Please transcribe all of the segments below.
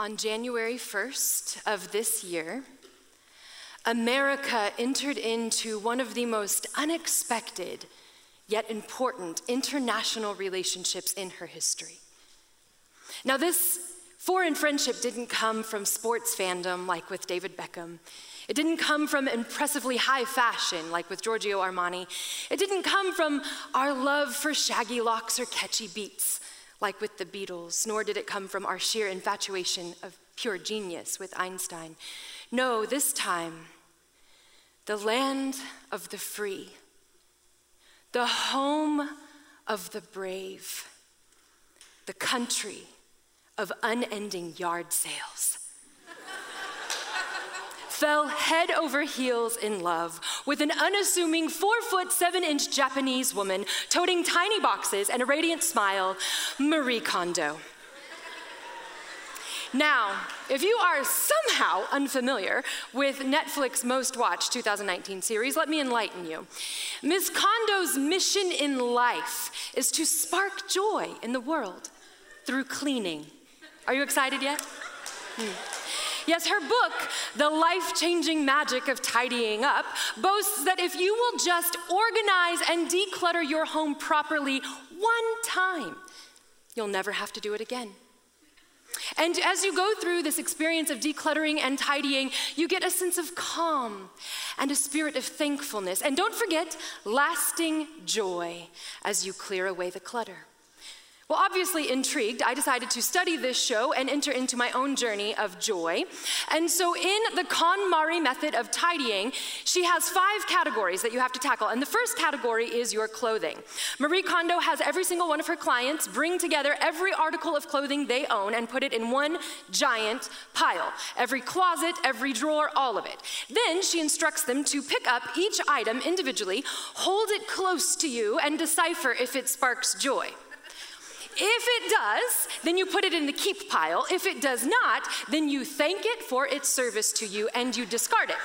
on January 1st of this year, America entered into one of the most unexpected yet important international relationships in her history. Now, this foreign friendship didn't come from sports fandom like with David Beckham. It didn't come from impressively high fashion like with Giorgio Armani. It didn't come from our love for shaggy locks or catchy beats like with the Beatles, nor did it come from our sheer infatuation of pure genius with Einstein. No, this time, the land of the free, the home of the brave, the country of unending yard sales. Fell head over heels in love with an unassuming four foot seven inch Japanese woman toting tiny boxes and a radiant smile, Marie Kondo. Now, if you are somehow unfamiliar with Netflix most watched 2019 series, let me enlighten you. Ms. Kondo's mission in life is to spark joy in the world through cleaning. Are you excited yet? Hmm. Yes, her book, The Life Changing Magic of Tidying Up, boasts that if you will just organize and declutter your home properly one time, you'll never have to do it again. And as you go through this experience of decluttering and tidying, you get a sense of calm and a spirit of thankfulness. And don't forget, lasting joy as you clear away the clutter. Well, obviously intrigued, I decided to study this show and enter into my own journey of joy. And so, in the KonMari method of tidying, she has five categories that you have to tackle. And the first category is your clothing. Marie Kondo has every single one of her clients bring together every article of clothing they own and put it in one giant pile. Every closet, every drawer, all of it. Then she instructs them to pick up each item individually, hold it close to you, and decipher if it sparks joy. If it does, then you put it in the keep pile. If it does not, then you thank it for its service to you and you discard it.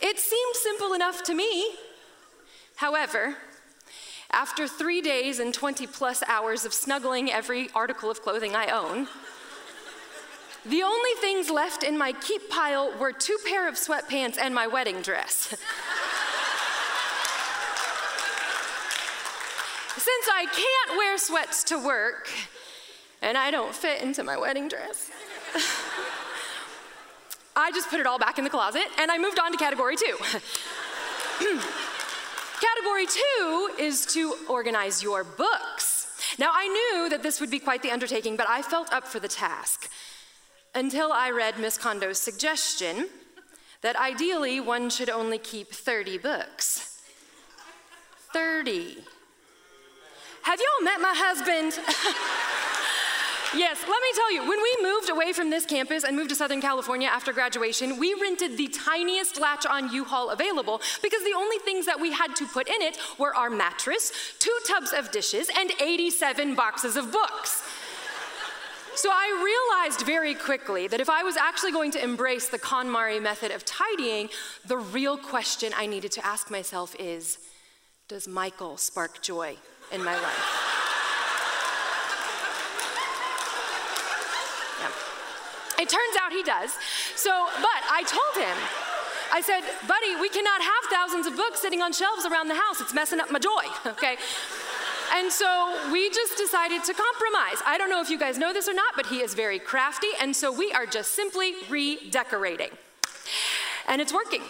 It seemed simple enough to me. However, after three days and 20 plus hours of snuggling every article of clothing I own, the only things left in my keep pile were two pair of sweatpants and my wedding dress. Since I can't wear sweats to work, and I don't fit into my wedding dress, I just put it all back in the closet and I moved on to category two. category two is to organize your books. Now, I knew that this would be quite the undertaking, but I felt up for the task until I read Miss Kondo's suggestion that ideally one should only keep 30 books. 30. Have y'all met my husband? yes, let me tell you, when we moved away from this campus and moved to Southern California after graduation, we rented the tiniest latch on U Haul available because the only things that we had to put in it were our mattress, two tubs of dishes, and 87 boxes of books. So I realized very quickly that if I was actually going to embrace the KonMari method of tidying, the real question I needed to ask myself is Does Michael spark joy? In my life. Yeah. It turns out he does. So, but I told him, I said, buddy, we cannot have thousands of books sitting on shelves around the house. It's messing up my joy, okay? And so we just decided to compromise. I don't know if you guys know this or not, but he is very crafty, and so we are just simply redecorating. And it's working.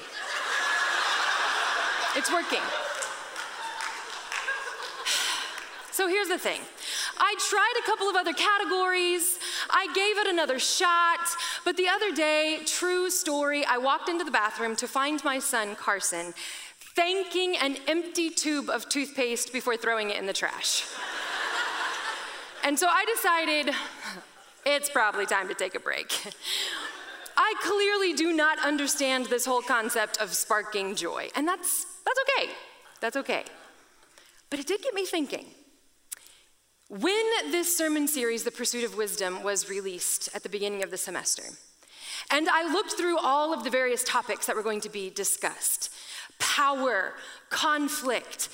It's working. So here's the thing I tried a couple of other categories, I gave it another shot, but the other day, true story, I walked into the bathroom to find my son, Carson, thanking an empty tube of toothpaste before throwing it in the trash. and so I decided it's probably time to take a break. I clearly do not understand this whole concept of sparking joy, and that's, that's okay. That's okay. But it did get me thinking. When this sermon series, The Pursuit of Wisdom, was released at the beginning of the semester, and I looked through all of the various topics that were going to be discussed power, conflict,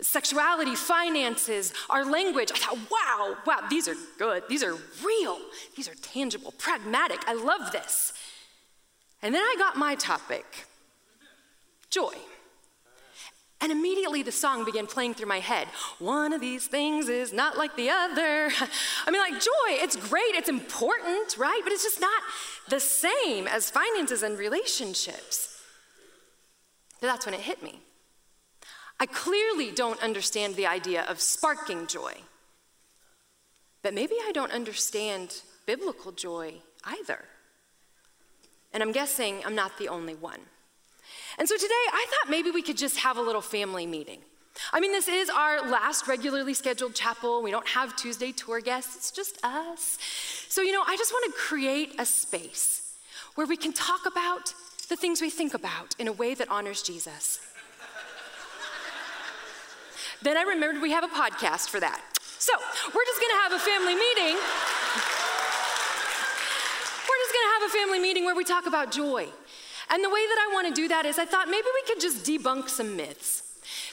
sexuality, finances, our language. I thought, wow, wow, these are good. These are real. These are tangible, pragmatic. I love this. And then I got my topic joy. And immediately the song began playing through my head. One of these things is not like the other. I mean, like joy, it's great, it's important, right? But it's just not the same as finances and relationships. But that's when it hit me. I clearly don't understand the idea of sparking joy. But maybe I don't understand biblical joy either. And I'm guessing I'm not the only one. And so today I thought maybe we could just have a little family meeting. I mean, this is our last regularly scheduled chapel. We don't have Tuesday tour guests, it's just us. So, you know, I just want to create a space where we can talk about the things we think about in a way that honors Jesus. then I remembered we have a podcast for that. So, we're just going to have a family meeting. we're just going to have a family meeting where we talk about joy and the way that I want to do that is I thought maybe we could just debunk some myths.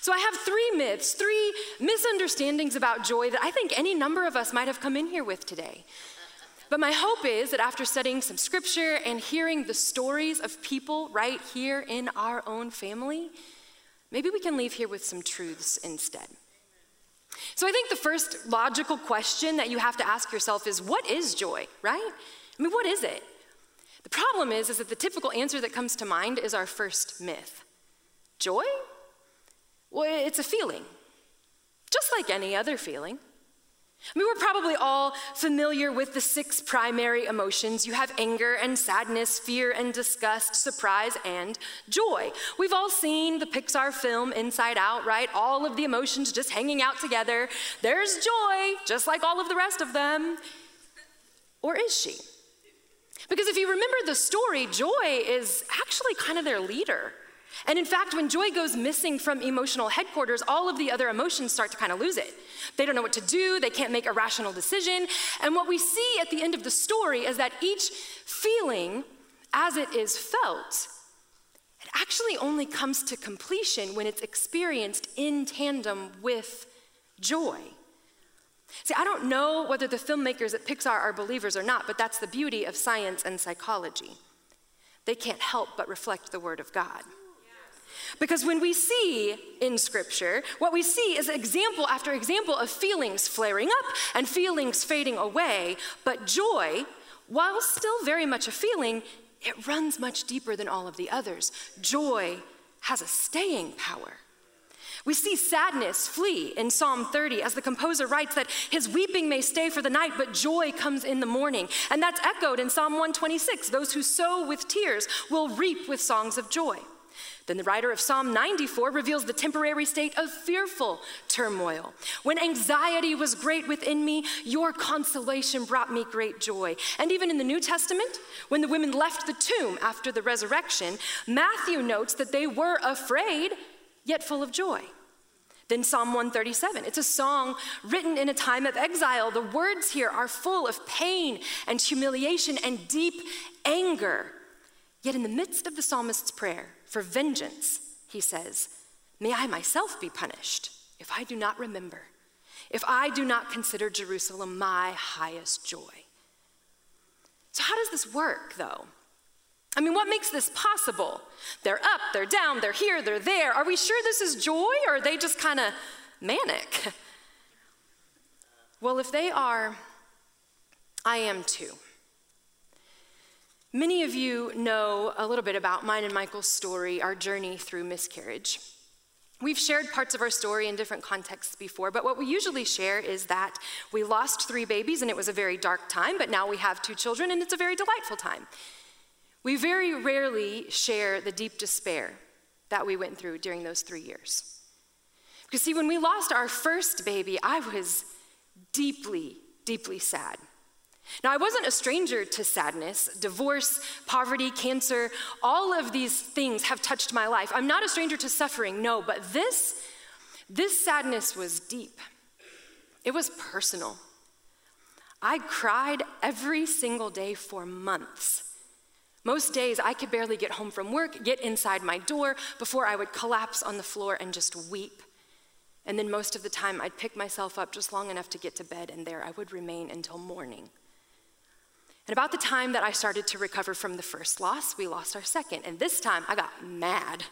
So I have three myths, three misunderstandings about joy that I think any number of us might have come in here with today. But my hope is that after studying some scripture and hearing the stories of people right here in our own family, maybe we can leave here with some truths instead. So I think the first logical question that you have to ask yourself is what is joy, right? I mean, what is it? The problem is, is that the typical answer that comes to mind is our first myth. Joy? Well, it's a feeling, just like any other feeling. I mean, we're probably all familiar with the six primary emotions. You have anger and sadness, fear and disgust, surprise and joy. We've all seen the Pixar film Inside Out, right? All of the emotions just hanging out together. There's joy, just like all of the rest of them. Or is she? Because if you remember the story, joy is actually kind of their leader. And in fact, when joy goes missing from emotional headquarters, all of the other emotions start to kind of lose it. They don't know what to do, they can't make a rational decision. And what we see at the end of the story is that each feeling, as it is felt, it actually only comes to completion when it's experienced in tandem with joy. See, I don't know whether the filmmakers at Pixar are believers or not, but that's the beauty of science and psychology. They can't help but reflect the Word of God. Because when we see in Scripture, what we see is example after example of feelings flaring up and feelings fading away, but joy, while still very much a feeling, it runs much deeper than all of the others. Joy has a staying power. We see sadness flee in Psalm 30 as the composer writes that his weeping may stay for the night, but joy comes in the morning. And that's echoed in Psalm 126 those who sow with tears will reap with songs of joy. Then the writer of Psalm 94 reveals the temporary state of fearful turmoil. When anxiety was great within me, your consolation brought me great joy. And even in the New Testament, when the women left the tomb after the resurrection, Matthew notes that they were afraid, yet full of joy. Then Psalm 137. It's a song written in a time of exile. The words here are full of pain and humiliation and deep anger. Yet, in the midst of the psalmist's prayer for vengeance, he says, May I myself be punished if I do not remember, if I do not consider Jerusalem my highest joy. So, how does this work, though? I mean, what makes this possible? They're up, they're down, they're here, they're there. Are we sure this is joy or are they just kind of manic? Well, if they are, I am too. Many of you know a little bit about mine and Michael's story, our journey through miscarriage. We've shared parts of our story in different contexts before, but what we usually share is that we lost three babies and it was a very dark time, but now we have two children and it's a very delightful time. We very rarely share the deep despair that we went through during those three years. Because, see, when we lost our first baby, I was deeply, deeply sad. Now, I wasn't a stranger to sadness. Divorce, poverty, cancer, all of these things have touched my life. I'm not a stranger to suffering, no, but this, this sadness was deep. It was personal. I cried every single day for months most days, I could barely get home from work, get inside my door before I would collapse on the floor and just weep And then most of the time, I'd pick myself up just long enough to get to bed, and there I would remain until morning. And about the time that I started to recover from the first loss, we lost our second. And this time I got mad.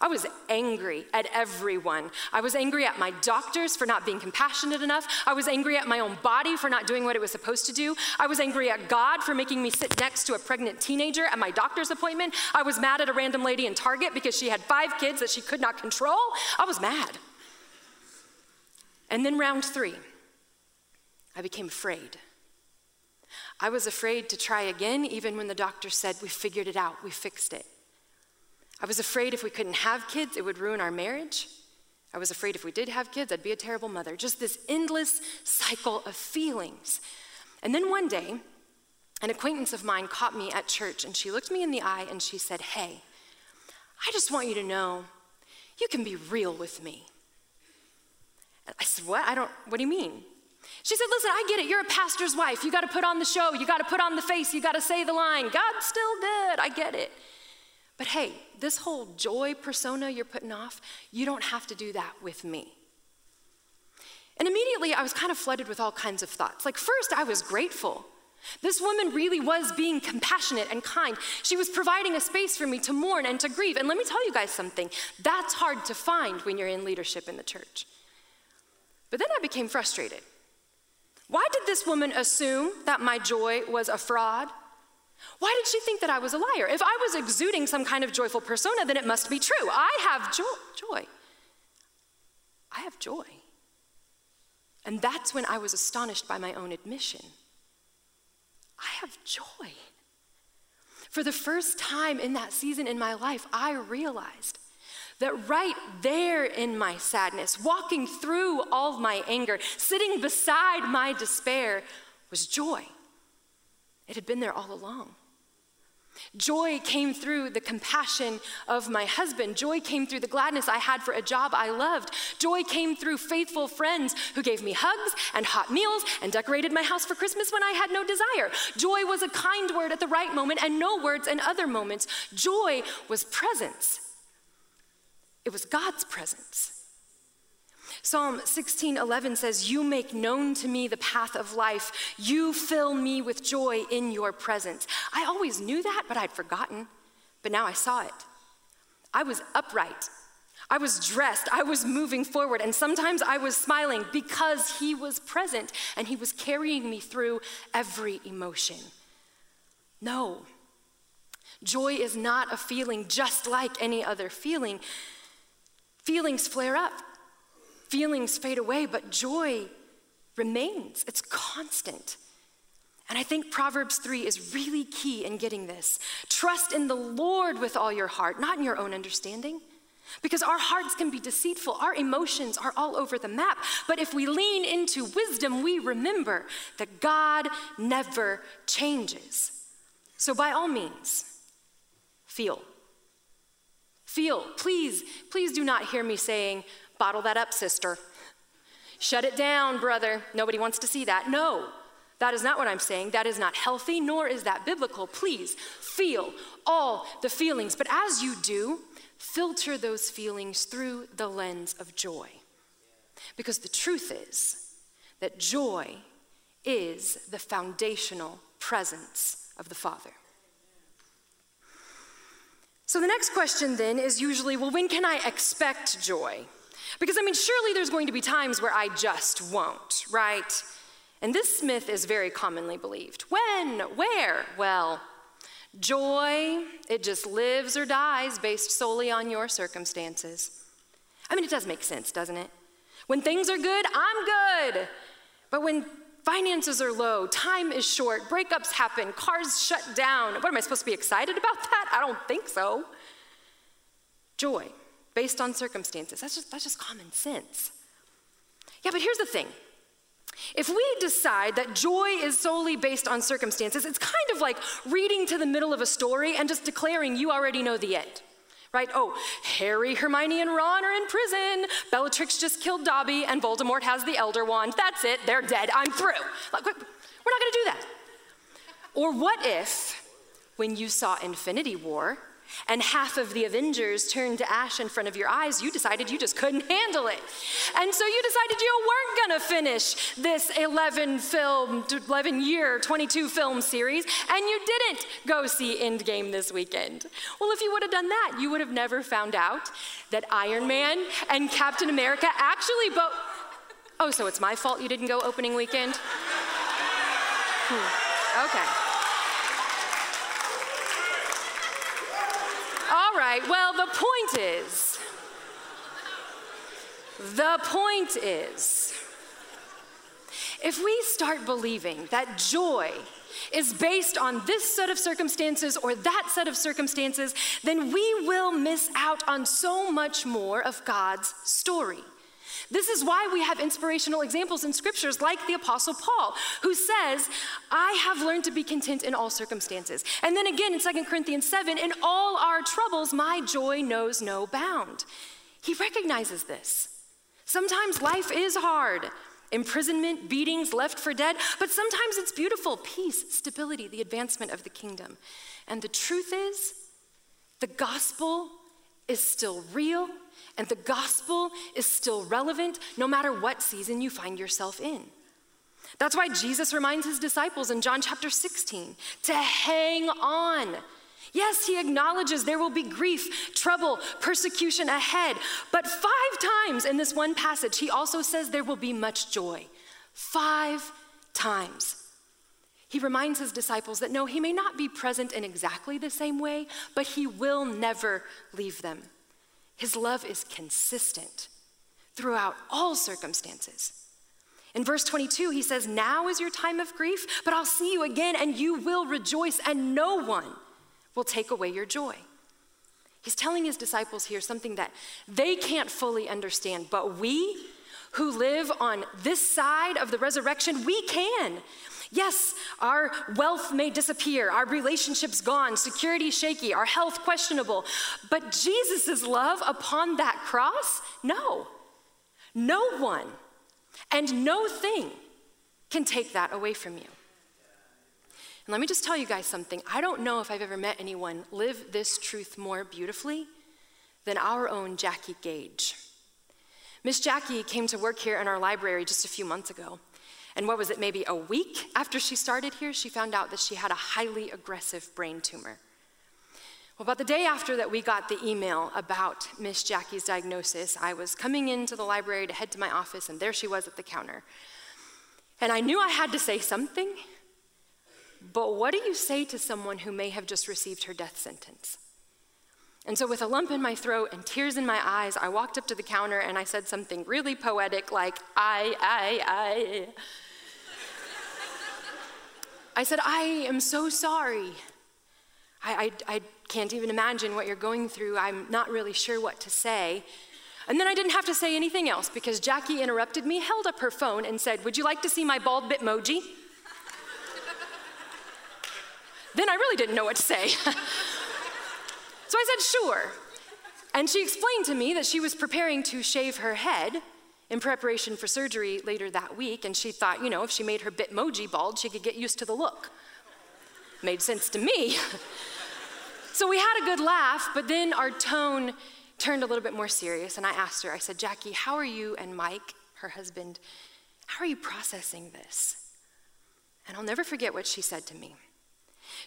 I was angry at everyone. I was angry at my doctors for not being compassionate enough. I was angry at my own body for not doing what it was supposed to do. I was angry at God for making me sit next to a pregnant teenager at my doctor's appointment. I was mad at a random lady in Target because she had five kids that she could not control. I was mad. And then round three, I became afraid. I was afraid to try again, even when the doctor said, We figured it out, we fixed it. I was afraid if we couldn't have kids, it would ruin our marriage. I was afraid if we did have kids, I'd be a terrible mother. Just this endless cycle of feelings. And then one day, an acquaintance of mine caught me at church and she looked me in the eye and she said, Hey, I just want you to know you can be real with me. I said, What? I don't, what do you mean? She said, Listen, I get it. You're a pastor's wife. You got to put on the show. You got to put on the face. You got to say the line. God's still good. I get it. But hey, this whole joy persona you're putting off, you don't have to do that with me. And immediately I was kind of flooded with all kinds of thoughts. Like, first, I was grateful. This woman really was being compassionate and kind. She was providing a space for me to mourn and to grieve. And let me tell you guys something that's hard to find when you're in leadership in the church. But then I became frustrated. Why did this woman assume that my joy was a fraud? Why did she think that I was a liar? If I was exuding some kind of joyful persona, then it must be true. I have jo- joy. I have joy. And that's when I was astonished by my own admission. I have joy. For the first time in that season in my life, I realized that right there in my sadness, walking through all my anger, sitting beside my despair, was joy. It had been there all along. Joy came through the compassion of my husband. Joy came through the gladness I had for a job I loved. Joy came through faithful friends who gave me hugs and hot meals and decorated my house for Christmas when I had no desire. Joy was a kind word at the right moment and no words in other moments. Joy was presence. It was God's presence. Psalm 16:11 says, "You make known to me the path of life. You fill me with joy in your presence." I always knew that, but I'd forgotten. But now I saw it. I was upright. I was dressed. I was moving forward, and sometimes I was smiling because he was present and he was carrying me through every emotion. No. Joy is not a feeling just like any other feeling. Feelings flare up, feelings fade away, but joy remains. It's constant. And I think Proverbs 3 is really key in getting this. Trust in the Lord with all your heart, not in your own understanding. Because our hearts can be deceitful, our emotions are all over the map. But if we lean into wisdom, we remember that God never changes. So, by all means, feel. Feel. Please, please do not hear me saying, bottle that up, sister. Shut it down, brother. Nobody wants to see that. No, that is not what I'm saying. That is not healthy, nor is that biblical. Please feel all the feelings. But as you do, filter those feelings through the lens of joy. Because the truth is that joy is the foundational presence of the Father. So the next question then is usually well, when can I expect joy? Because I mean, surely there's going to be times where I just won't, right? And this myth is very commonly believed. When? Where? Well, joy, it just lives or dies based solely on your circumstances. I mean, it does make sense, doesn't it? When things are good, I'm good. But when Finances are low, time is short, breakups happen, cars shut down. What am I supposed to be excited about that? I don't think so. Joy, based on circumstances, that's just, that's just common sense. Yeah, but here's the thing. If we decide that joy is solely based on circumstances, it's kind of like reading to the middle of a story and just declaring you already know the end right? Oh, Harry, Hermione, and Ron are in prison. Bellatrix just killed Dobby, and Voldemort has the Elder Wand. That's it, they're dead. I'm through. Like, we're not gonna do that. Or what if, when you saw Infinity War, and half of the Avengers turned to ash in front of your eyes, you decided you just couldn't handle it. And so you decided you weren't gonna finish this 11 film, 11 year, 22 film series, and you didn't go see Endgame this weekend. Well, if you would have done that, you would have never found out that Iron Man and Captain America actually both. Oh, so it's my fault you didn't go opening weekend? Hmm. Okay. All right, well, the point is, the point is, if we start believing that joy is based on this set of circumstances or that set of circumstances, then we will miss out on so much more of God's story. This is why we have inspirational examples in scriptures like the Apostle Paul, who says, I have learned to be content in all circumstances. And then again in 2 Corinthians 7, in all our troubles, my joy knows no bound. He recognizes this. Sometimes life is hard imprisonment, beatings, left for dead, but sometimes it's beautiful peace, stability, the advancement of the kingdom. And the truth is, the gospel is still real and the gospel is still relevant no matter what season you find yourself in. That's why Jesus reminds his disciples in John chapter 16 to hang on. Yes, he acknowledges there will be grief, trouble, persecution ahead. But five times in this one passage, he also says there will be much joy. Five times. He reminds his disciples that no, he may not be present in exactly the same way, but he will never leave them. His love is consistent throughout all circumstances. In verse 22, he says, Now is your time of grief, but I'll see you again, and you will rejoice, and no one will take away your joy. He's telling his disciples here something that they can't fully understand, but we who live on this side of the resurrection, we can. Yes, our wealth may disappear, our relationships gone, security shaky, our health questionable, but Jesus' love upon that cross, no. No one and no thing can take that away from you. And let me just tell you guys something. I don't know if I've ever met anyone live this truth more beautifully than our own Jackie Gage. Miss Jackie came to work here in our library just a few months ago. And what was it, maybe a week after she started here, she found out that she had a highly aggressive brain tumor. Well, about the day after that we got the email about Miss Jackie's diagnosis, I was coming into the library to head to my office, and there she was at the counter. And I knew I had to say something, but what do you say to someone who may have just received her death sentence? And so, with a lump in my throat and tears in my eyes, I walked up to the counter and I said something really poetic like, I, I, I. I said, I am so sorry. I, I, I can't even imagine what you're going through. I'm not really sure what to say. And then I didn't have to say anything else because Jackie interrupted me, held up her phone, and said, Would you like to see my bald bitmoji? then I really didn't know what to say. So I said, Sure. And she explained to me that she was preparing to shave her head in preparation for surgery later that week, and she thought, you know, if she made her Bitmoji bald, she could get used to the look. Made sense to me. so we had a good laugh, but then our tone turned a little bit more serious, and I asked her, I said, Jackie, how are you and Mike, her husband, how are you processing this? And I'll never forget what she said to me.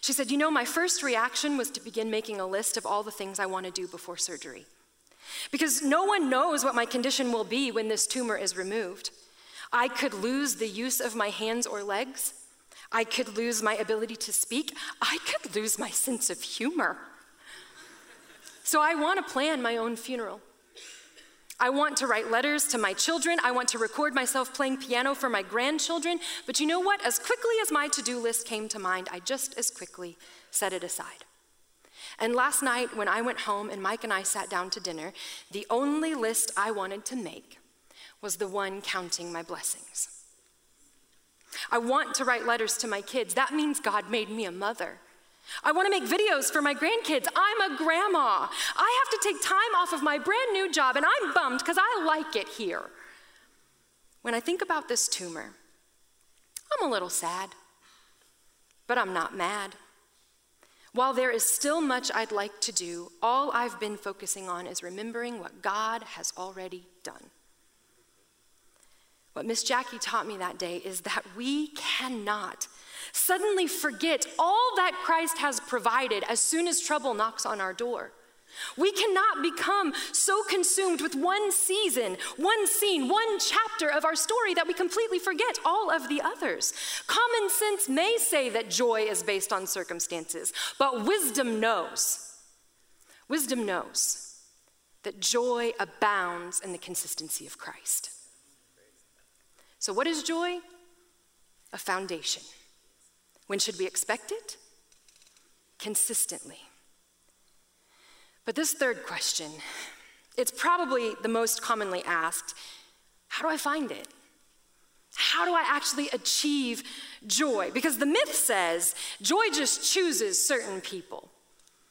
She said, You know, my first reaction was to begin making a list of all the things I want to do before surgery. Because no one knows what my condition will be when this tumor is removed. I could lose the use of my hands or legs. I could lose my ability to speak. I could lose my sense of humor. So I want to plan my own funeral. I want to write letters to my children. I want to record myself playing piano for my grandchildren. But you know what? As quickly as my to do list came to mind, I just as quickly set it aside. And last night, when I went home and Mike and I sat down to dinner, the only list I wanted to make was the one counting my blessings. I want to write letters to my kids. That means God made me a mother. I want to make videos for my grandkids. I'm a grandma. I have to take time off of my brand new job, and I'm bummed because I like it here. When I think about this tumor, I'm a little sad, but I'm not mad. While there is still much I'd like to do, all I've been focusing on is remembering what God has already done. What Miss Jackie taught me that day is that we cannot suddenly forget all that Christ has provided as soon as trouble knocks on our door. We cannot become so consumed with one season, one scene, one chapter of our story that we completely forget all of the others. Common sense may say that joy is based on circumstances, but wisdom knows. Wisdom knows that joy abounds in the consistency of Christ. So, what is joy? A foundation. When should we expect it? Consistently. But this third question, it's probably the most commonly asked how do I find it? How do I actually achieve joy? Because the myth says joy just chooses certain people.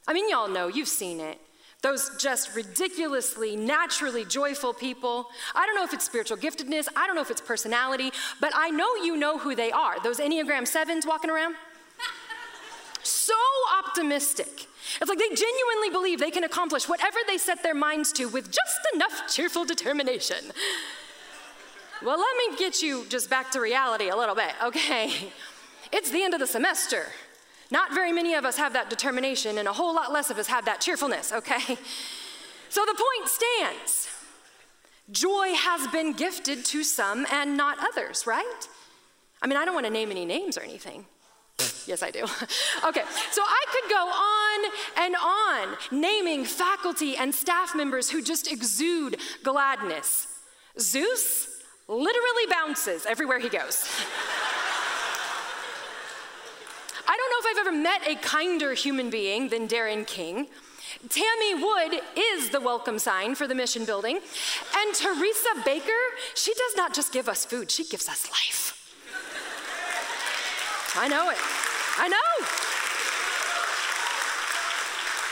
I mean, y'all know, you've seen it. Those just ridiculously, naturally joyful people. I don't know if it's spiritual giftedness, I don't know if it's personality, but I know you know who they are. Those Enneagram 7s walking around. so optimistic it's like they genuinely believe they can accomplish whatever they set their minds to with just enough cheerful determination. Well, let me get you just back to reality a little bit, okay? It's the end of the semester. Not very many of us have that determination, and a whole lot less of us have that cheerfulness, okay? So the point stands joy has been gifted to some and not others, right? I mean, I don't want to name any names or anything. Yes, I do. okay, so I could go on and on naming faculty and staff members who just exude gladness. Zeus literally bounces everywhere he goes. Met a kinder human being than Darren King. Tammy Wood is the welcome sign for the mission building. And Teresa Baker, she does not just give us food, she gives us life. I know it. I know.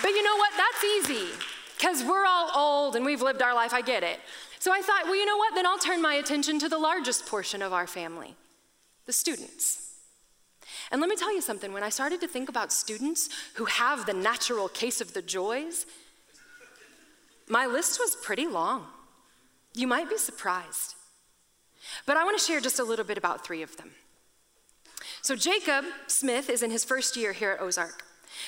But you know what? That's easy because we're all old and we've lived our life. I get it. So I thought, well, you know what? Then I'll turn my attention to the largest portion of our family the students. And let me tell you something when I started to think about students who have the natural case of the joys, my list was pretty long. You might be surprised. But I want to share just a little bit about three of them. So Jacob Smith is in his first year here at Ozark.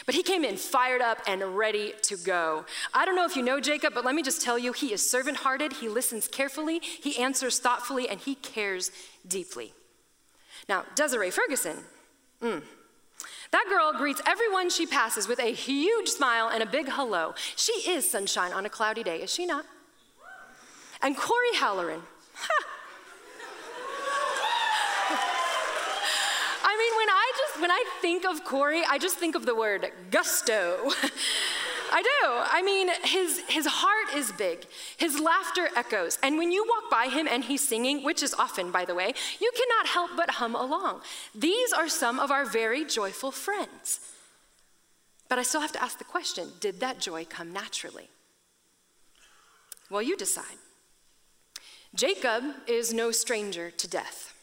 But he came in fired up and ready to go. I don't know if you know Jacob, but let me just tell you, he is servant hearted, he listens carefully, he answers thoughtfully, and he cares deeply. Now, Desiree Ferguson, mm, that girl greets everyone she passes with a huge smile and a big hello. She is sunshine on a cloudy day, is she not? And Corey Halloran, I mean when I just when I think of Corey, I just think of the word gusto. I do. I mean, his, his heart is big. His laughter echoes. And when you walk by him and he's singing, which is often, by the way, you cannot help but hum along. These are some of our very joyful friends. But I still have to ask the question did that joy come naturally? Well, you decide. Jacob is no stranger to death.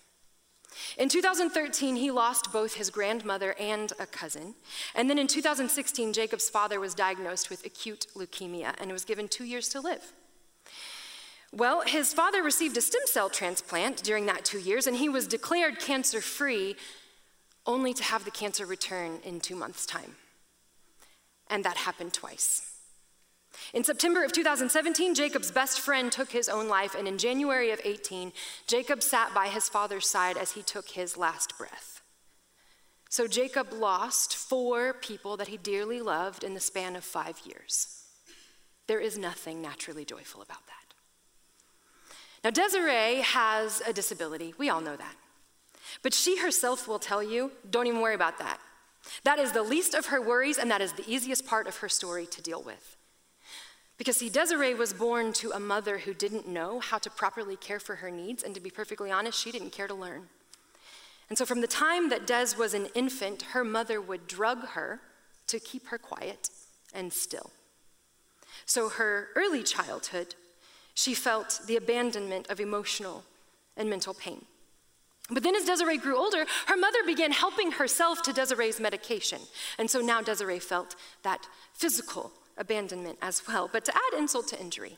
In 2013, he lost both his grandmother and a cousin. And then in 2016, Jacob's father was diagnosed with acute leukemia and was given two years to live. Well, his father received a stem cell transplant during that two years, and he was declared cancer free only to have the cancer return in two months' time. And that happened twice. In September of 2017, Jacob's best friend took his own life, and in January of 18, Jacob sat by his father's side as he took his last breath. So Jacob lost four people that he dearly loved in the span of five years. There is nothing naturally joyful about that. Now, Desiree has a disability. We all know that. But she herself will tell you don't even worry about that. That is the least of her worries, and that is the easiest part of her story to deal with. Because, see, Desiree was born to a mother who didn't know how to properly care for her needs, and to be perfectly honest, she didn't care to learn. And so, from the time that Des was an infant, her mother would drug her to keep her quiet and still. So, her early childhood, she felt the abandonment of emotional and mental pain. But then, as Desiree grew older, her mother began helping herself to Desiree's medication. And so now Desiree felt that physical abandonment as well. But to add insult to injury,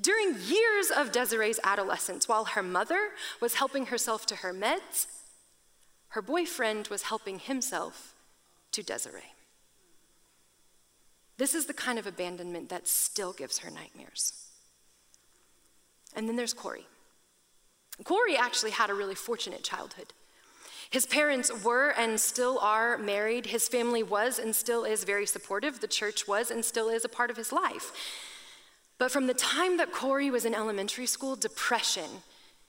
during years of Desiree's adolescence, while her mother was helping herself to her meds, her boyfriend was helping himself to Desiree. This is the kind of abandonment that still gives her nightmares. And then there's Corey. Corey actually had a really fortunate childhood. His parents were and still are married. His family was and still is very supportive. The church was and still is a part of his life. But from the time that Corey was in elementary school, depression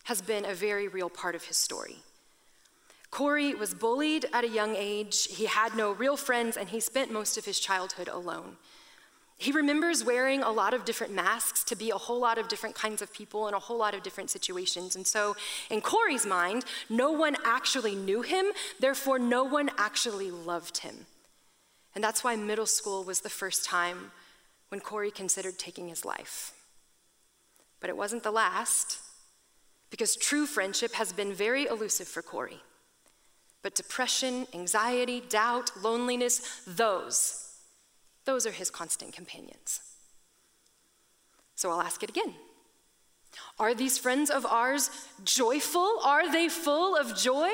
has been a very real part of his story. Corey was bullied at a young age, he had no real friends, and he spent most of his childhood alone. He remembers wearing a lot of different masks to be a whole lot of different kinds of people in a whole lot of different situations. And so, in Corey's mind, no one actually knew him, therefore, no one actually loved him. And that's why middle school was the first time when Corey considered taking his life. But it wasn't the last, because true friendship has been very elusive for Corey. But depression, anxiety, doubt, loneliness, those those are his constant companions. So I'll ask it again. Are these friends of ours joyful? Are they full of joy?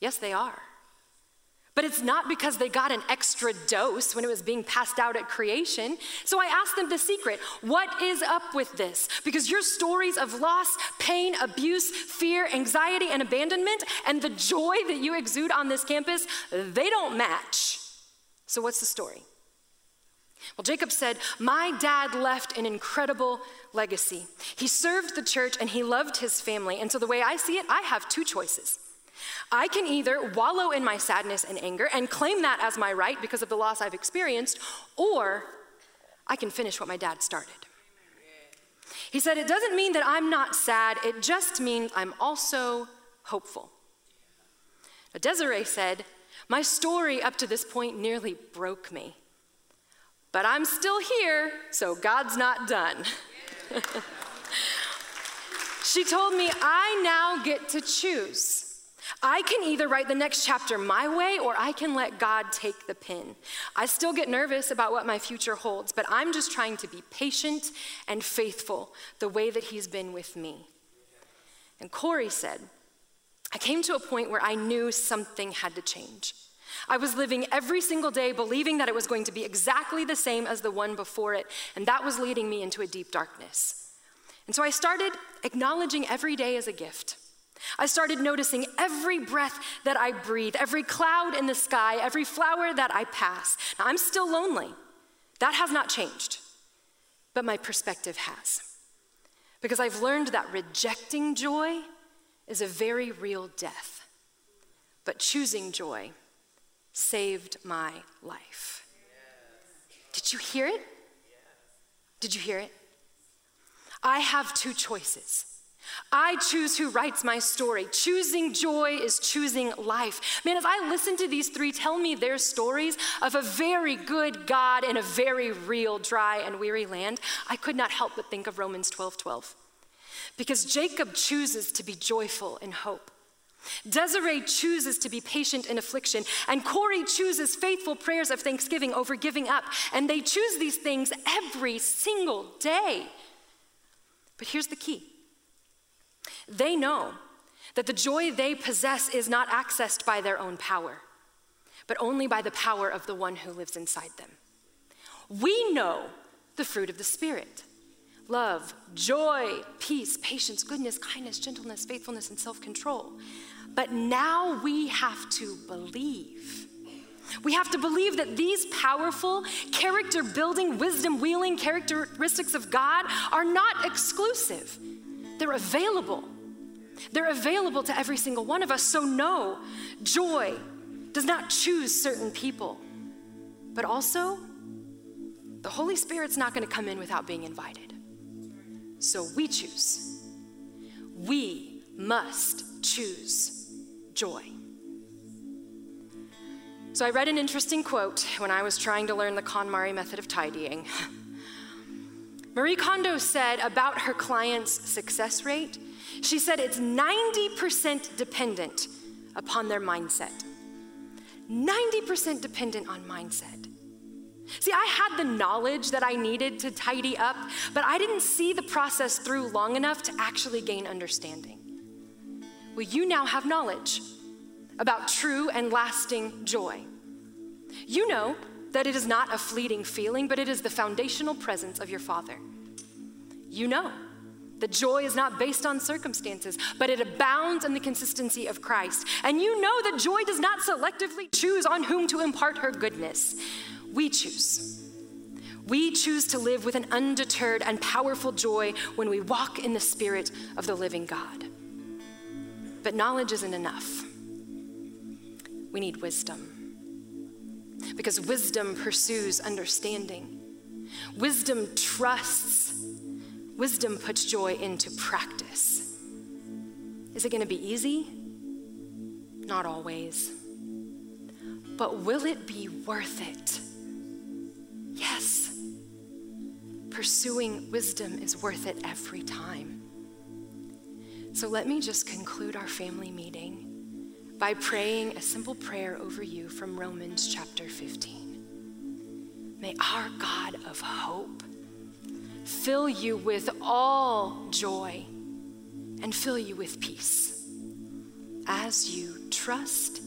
Yes, they are. But it's not because they got an extra dose when it was being passed out at creation. So I asked them the secret what is up with this? Because your stories of loss, pain, abuse, fear, anxiety, and abandonment, and the joy that you exude on this campus, they don't match. So what's the story? Well, Jacob said, My dad left an incredible legacy. He served the church and he loved his family. And so, the way I see it, I have two choices. I can either wallow in my sadness and anger and claim that as my right because of the loss I've experienced, or I can finish what my dad started. He said, It doesn't mean that I'm not sad, it just means I'm also hopeful. Now, Desiree said, My story up to this point nearly broke me. But I'm still here, so God's not done. she told me, I now get to choose. I can either write the next chapter my way or I can let God take the pen. I still get nervous about what my future holds, but I'm just trying to be patient and faithful the way that He's been with me. And Corey said, I came to a point where I knew something had to change. I was living every single day believing that it was going to be exactly the same as the one before it, and that was leading me into a deep darkness. And so I started acknowledging every day as a gift. I started noticing every breath that I breathe, every cloud in the sky, every flower that I pass. Now, I'm still lonely. That has not changed, but my perspective has. Because I've learned that rejecting joy is a very real death, but choosing joy saved my life. Did you hear it? Did you hear it? I have two choices. I choose who writes my story. Choosing joy is choosing life. Man, as I listen to these three tell me their stories of a very good God in a very real, dry, and weary land, I could not help but think of Romans 12 12. Because Jacob chooses to be joyful in hope. Desiree chooses to be patient in affliction, and Corey chooses faithful prayers of thanksgiving over giving up. And they choose these things every single day. But here's the key they know that the joy they possess is not accessed by their own power, but only by the power of the one who lives inside them. We know the fruit of the Spirit love, joy, peace, patience, goodness, kindness, gentleness, faithfulness, and self control. But now we have to believe. We have to believe that these powerful, character building, wisdom wheeling characteristics of God are not exclusive. They're available. They're available to every single one of us. So, no, joy does not choose certain people. But also, the Holy Spirit's not going to come in without being invited. So, we choose. We must choose joy. So I read an interesting quote when I was trying to learn the KonMari method of tidying. Marie Kondo said about her clients' success rate, She said it's 90% dependent upon their mindset. 90% dependent on mindset. See, I had the knowledge that I needed to tidy up, but I didn't see the process through long enough to actually gain understanding. Well, you now have knowledge about true and lasting joy. You know that it is not a fleeting feeling, but it is the foundational presence of your Father. You know that joy is not based on circumstances, but it abounds in the consistency of Christ. And you know that joy does not selectively choose on whom to impart her goodness. We choose. We choose to live with an undeterred and powerful joy when we walk in the Spirit of the living God. But knowledge isn't enough. We need wisdom. Because wisdom pursues understanding, wisdom trusts, wisdom puts joy into practice. Is it going to be easy? Not always. But will it be worth it? Yes. Pursuing wisdom is worth it every time. So let me just conclude our family meeting by praying a simple prayer over you from Romans chapter 15. May our God of hope fill you with all joy and fill you with peace as you trust